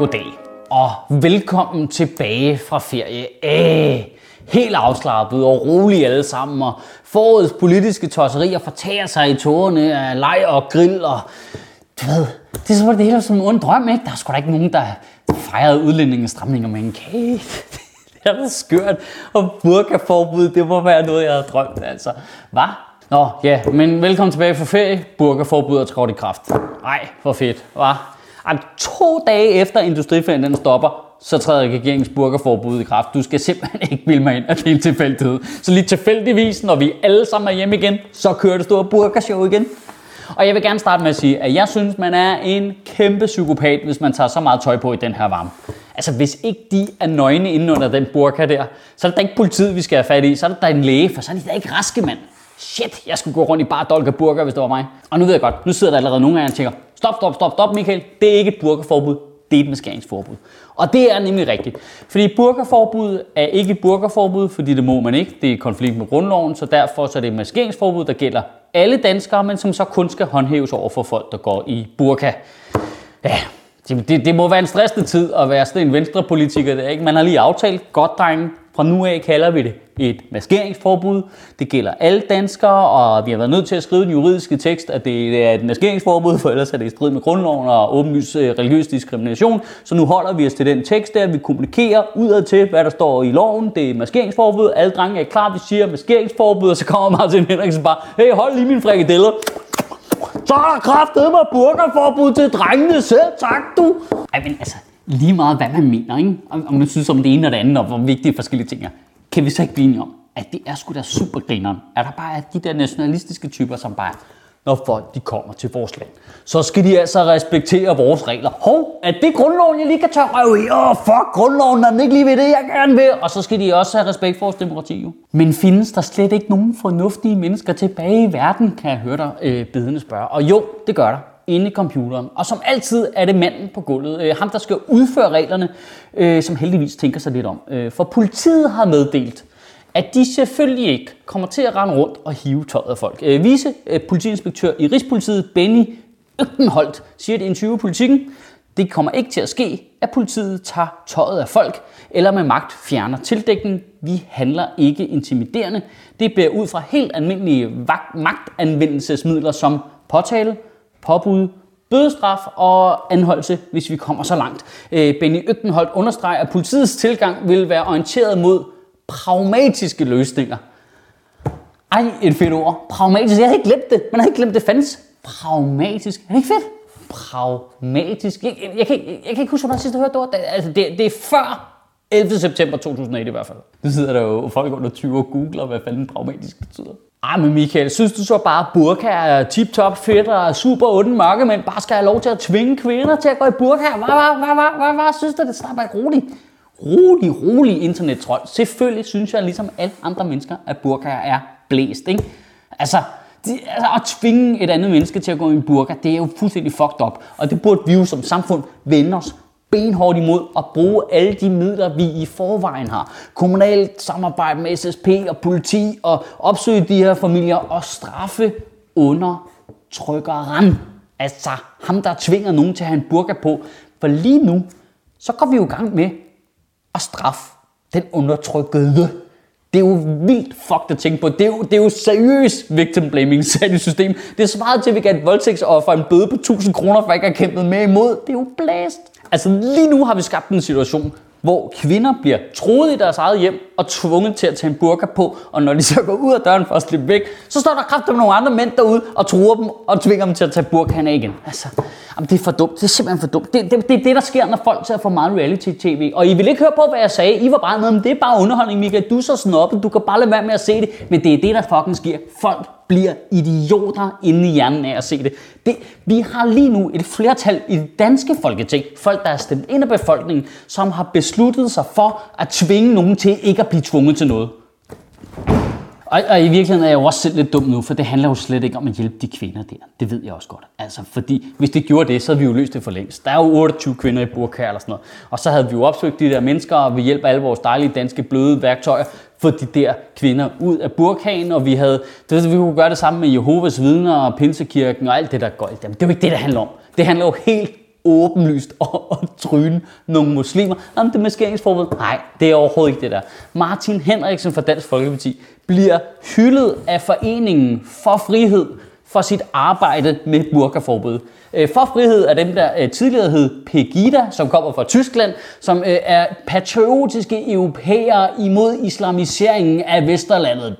Goddag og velkommen tilbage fra ferie. Æh, helt afslappet og rolig alle sammen, og forårets politiske tosserier fortager sig i tårerne af leg og grill, og du ved, det er så det hele som en ond drøm, ikke? Der er sgu da ikke nogen, der fejrede udlændinge stramninger med en kage. det er da skørt, og burkaforbud, det må være noget, jeg havde drømt, altså. Hvad? Nå, ja, men velkommen tilbage fra ferie. Burkaforbud er trådt i kraft. Ej, for fedt, hva'? Ej, to dage efter industriferien den stopper, så træder regeringens burgerforbud i kraft. Du skal simpelthen ikke bilde mig ind, at det er en tilfældighed. Så lige tilfældigvis, når vi alle sammen er hjemme igen, så kører det store burgershow igen. Og jeg vil gerne starte med at sige, at jeg synes, man er en kæmpe psykopat, hvis man tager så meget tøj på i den her varme. Altså, hvis ikke de er nøgne inde under den burka der, så er det da ikke politiet, vi skal have fat i. Så er det da en læge, for så er de da ikke raske, mand. Shit, jeg skulle gå rundt i bare dolk og burger, hvis det var mig. Og nu ved jeg godt, nu sidder der allerede nogle af jer og tænker, stop, stop, stop, stop, Michael. Det er ikke et burgerforbud, det er et maskeringsforbud. Og det er nemlig rigtigt. Fordi burgerforbud er ikke et burgerforbud, fordi det må man ikke. Det er konflikt med grundloven, så derfor så er det et maskeringsforbud, der gælder alle danskere, men som så kun skal håndhæves over for folk, der går i burka. Ja, det, det, det må være en stressende tid at være sådan en venstrepolitiker. Der, ikke? Man har lige aftalt, godt drenge, fra nu af kalder vi det et maskeringsforbud. Det gælder alle danskere, og vi har været nødt til at skrive den juridiske tekst, at det er et maskeringsforbud, for ellers er det i strid med grundloven og åbenlys øh, religiøs diskrimination. Så nu holder vi os til den tekst der, vi kommunikerer udad til, hvad der står i loven. Det er maskeringsforbud. Alle drenge er klar, vi siger maskeringsforbud, og så kommer Martin Henriksen bare, hey, hold lige mine frikadeller. Så er der kraftet med burgerforbud til drengene selv, tak du. Ej, men altså, lige meget hvad man mener, ikke? Om, man synes om det ene og det andet, og hvor vigtige forskellige ting er, kan vi så ikke blive enige om, at det er sgu da supergrineren, at der bare er de der nationalistiske typer, som bare når folk de kommer til vores land. Så skal de altså respektere vores regler. Hov, er det grundloven, jeg lige kan tage røv i? Åh, oh, fuck, grundloven er den ikke lige ved det, jeg gerne vil. Og så skal de også have respekt for vores demokrati, jo. Men findes der slet ikke nogen fornuftige mennesker tilbage i verden, kan jeg høre dig øh, bedende spørge. Og jo, det gør der inde i computeren. Og som altid er det manden på gulvet, øh, ham der skal udføre reglerne, øh, som heldigvis tænker sig lidt om. Øh, for politiet har meddelt, at de selvfølgelig ikke kommer til at rende rundt og hive tøjet af folk. Øh, vice øh, politiinspektør i Rigspolitiet, Benny Øktenholt, siger det i interview politikken. Det kommer ikke til at ske, at politiet tager tøjet af folk, eller med magt fjerner tildækning. Vi handler ikke intimiderende. Det bliver ud fra helt almindelige magtanvendelsesmidler som påtale, påbud, bødestraf og anholdelse, hvis vi kommer så langt. Øh, Benny Øgtenholdt understreger, at politiets tilgang vil være orienteret mod pragmatiske løsninger. Ej, et fedt ord. Pragmatisk. Jeg havde ikke glemt det. Man havde ikke glemt det fandtes. Pragmatisk. Er det ikke fedt? Pragmatisk. Jeg, jeg, jeg, kan, jeg, jeg kan ikke huske, hvornår jeg sidst har hørt det ord. Altså, det, det er før 11. september 2008 i hvert fald. Nu sidder der jo folk under 20 og googler, hvad fanden pragmatisk betyder. Ej, men Michael, synes du så bare, burka er tip-top fedt og super onde men bare skal have lov til at tvinge kvinder til at gå i burka? Hvad, hvad, hvad, hvad, hvad, hvad synes du, det snart ikke roligt? Rolig, rolig internettrold. Selvfølgelig synes jeg, ligesom alle andre mennesker, at burka er blæst, ikke? Altså, det, altså, at tvinge et andet menneske til at gå i en burka, det er jo fuldstændig fucked up. Og det burde vi jo som samfund vende os benhårdt imod at bruge alle de midler, vi i forvejen har. Kommunalt samarbejde med SSP og politi og opsøge de her familier og straffe under trykkeren. Altså ham, der tvinger nogen til at have en burka på. For lige nu, så går vi jo i gang med at straffe den undertrykkede. Det er jo vildt fucked at tænke på. Det er jo, det er jo seriøs victim blaming sat i system. Det er svaret til, at vi kan et voldtægtsoffer en bøde på 1000 kroner, for ikke at have kæmpet med imod. Det er jo blæst. Altså lige nu har vi skabt en situation, hvor kvinder bliver troet i deres eget hjem og tvunget til at tage en burka på, og når de så går ud af døren for at slippe væk, så står der kraftigt nogle andre mænd derude og truer dem og tvinger dem til at tage burkaen af igen. Altså, jamen, det er for dumt. Det er simpelthen for dumt. Det, det, det er det, der sker, når folk ser for meget reality-tv. Og I vil ikke høre på, hvad jeg sagde. I var bare med, men det er bare underholdning, Michael. Du er så snobbet. Du kan bare lade være med at se det. Men det er det, der fucking sker. Folk bliver idioter inde i hjernen af at se det. det. Vi har lige nu et flertal i det danske folketing, folk der er stemt ind af befolkningen, som har besluttet sig for at tvinge nogen til ikke at blive tvunget til noget. Og, og i virkeligheden er jeg jo også selv lidt dum nu, for det handler jo slet ikke om at hjælpe de kvinder der. Det ved jeg også godt. Altså, fordi hvis det gjorde det, så havde vi jo løst det for længst. Der er jo 28 kvinder i burka eller sådan noget. Og så havde vi jo opsøgt de der mennesker, og ved hjælp af alle vores dejlige danske bløde værktøjer, få de der kvinder ud af burkagen, og vi havde, det, vi kunne gøre det samme med Jehovas vidner og Pinsekirken og alt det der går. Det er jo ikke det, det handler om. Det handler jo helt åbenlyst om at tryne nogle muslimer. Om det maskeringsforbud? Nej, det er overhovedet ikke det der. Martin Henriksen fra Dansk Folkeparti bliver hyldet af Foreningen for Frihed for sit arbejde med burkaforbud. Øh, for frihed er dem, der øh, tidligere hed Pegida, som kommer fra Tyskland, som øh, er patriotiske europæere imod islamiseringen af Vesterlandet.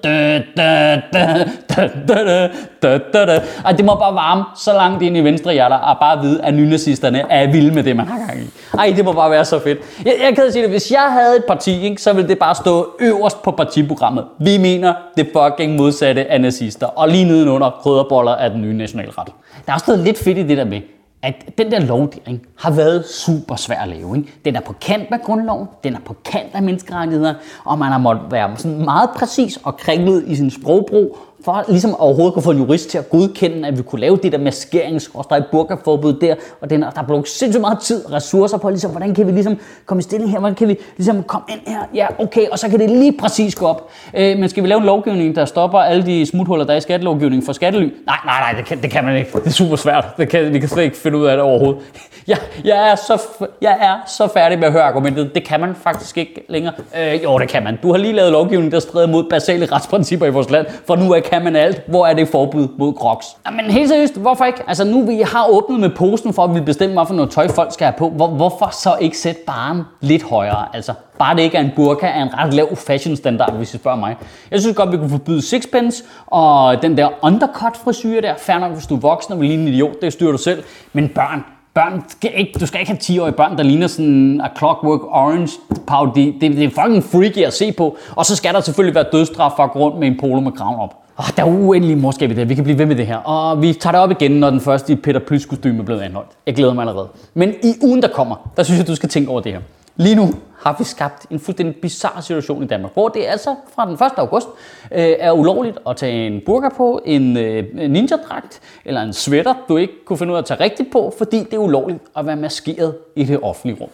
Og det må bare varme så langt ind i venstre hjerter, og bare vide, at nynazisterne er vilde med det, man har gang i. Ej, det må bare være så fedt. Jeg, jeg kan sige det, hvis jeg havde et parti, ikke, så ville det bare stå øverst på partiprogrammet. Vi mener det fucking modsatte af nazister, og lige nedenunder krydderboller af den nye nationalret. Der er også noget lidt fedt i det der med, at den der lovgivning har været super svær at lave. Ikke? Den er på kant med grundloven, den er på kant af menneskerettigheder, og man har måttet være sådan meget præcis og kringlet i sin sprogbrug, for ligesom overhovedet kunne få en jurist til at godkende, at vi kunne lave det der maskerings- og burkaforbud der, og den, og der blev sindssygt meget tid og ressourcer på, ligesom, hvordan kan vi ligesom komme i stilling her, hvordan kan vi ligesom komme ind her, ja okay, og så kan det lige præcis gå op. Øh, men skal vi lave en lovgivning, der stopper alle de smuthuller, der er i skattelovgivningen for skattely? Nej, nej, nej, det kan, det kan man ikke. Det er super svært. Det kan, vi kan slet ikke finde ud af det overhovedet. Jeg, jeg, er så, jeg er så færdig med at høre argumentet. Det kan man faktisk ikke længere. Øh, jo, det kan man. Du har lige lavet lovgivning, der strider mod basale retsprincipper i vores land, for nu er kan man alt. Hvor er det forbud mod crocs? Men helt seriøst, hvorfor ikke? Altså nu vi har åbnet med posten for, at vi bestemmer, hvad for noget tøj folk skal have på. Hvor, hvorfor så ikke sætte baren lidt højere? Altså bare det ikke er en burka, er en ret lav fashion standard, hvis I spørger mig. Jeg synes godt, vi kunne forbyde sixpence og den der undercut frisyr der. Færdig nok, hvis du er voksen og vil ligne en idiot, det styrer du selv. Men børn, børn skal ikke, du skal ikke have 10-årige børn, der ligner sådan a Clockwork Orange parody. Det, det er fucking freaky at se på. Og så skal der selvfølgelig være dødstraf for at gå rundt med en polo med kraven op. Oh, der er uendelig morskab i det. Vi kan blive ved med det her. Og vi tager det op igen, når den første Peter Plys kostume er blevet anholdt. Jeg glæder mig allerede. Men i ugen, der kommer, der synes jeg, du skal tænke over det her. Lige nu har vi skabt en fuldstændig bizarre situation i Danmark, hvor det altså fra den 1. august øh, er ulovligt at tage en burka på, en øh, ninja-dragt eller en sweater, du ikke kunne finde ud af at tage rigtigt på, fordi det er ulovligt at være maskeret i det offentlige rum.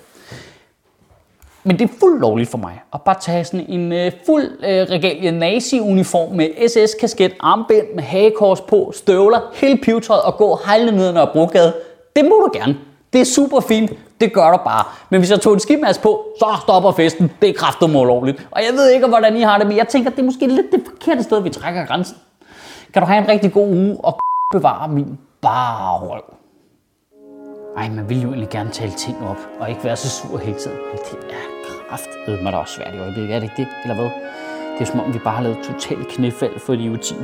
Men det er fuldt lovligt for mig at bare tage sådan en øh, fuld øh, regalie nazi-uniform med SS-kasket, armbind med hagekors på, støvler, hele pivetøjet og gå hejlende ned ad Brogade. Det må du gerne. Det er super fint. Det gør du bare. Men hvis jeg tog en skimask på, så stopper festen. Det er kraftigt ulovligt. Og jeg ved ikke, hvordan I har det, men jeg tænker, det er måske lidt det forkerte sted, vi trækker grænsen. Kan du have en rigtig god uge og bevare min bare røv. Ej, man vil jo egentlig gerne tale ting op, og ikke være så sur hele tiden. Men det er kraftedeme mig da også svært i øjeblikket, er det ikke det? Eller hvad? Det er som om, vi bare har lavet totalt knæfald for idiotin.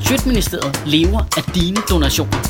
Sjøtministeriet lever af dine donationer.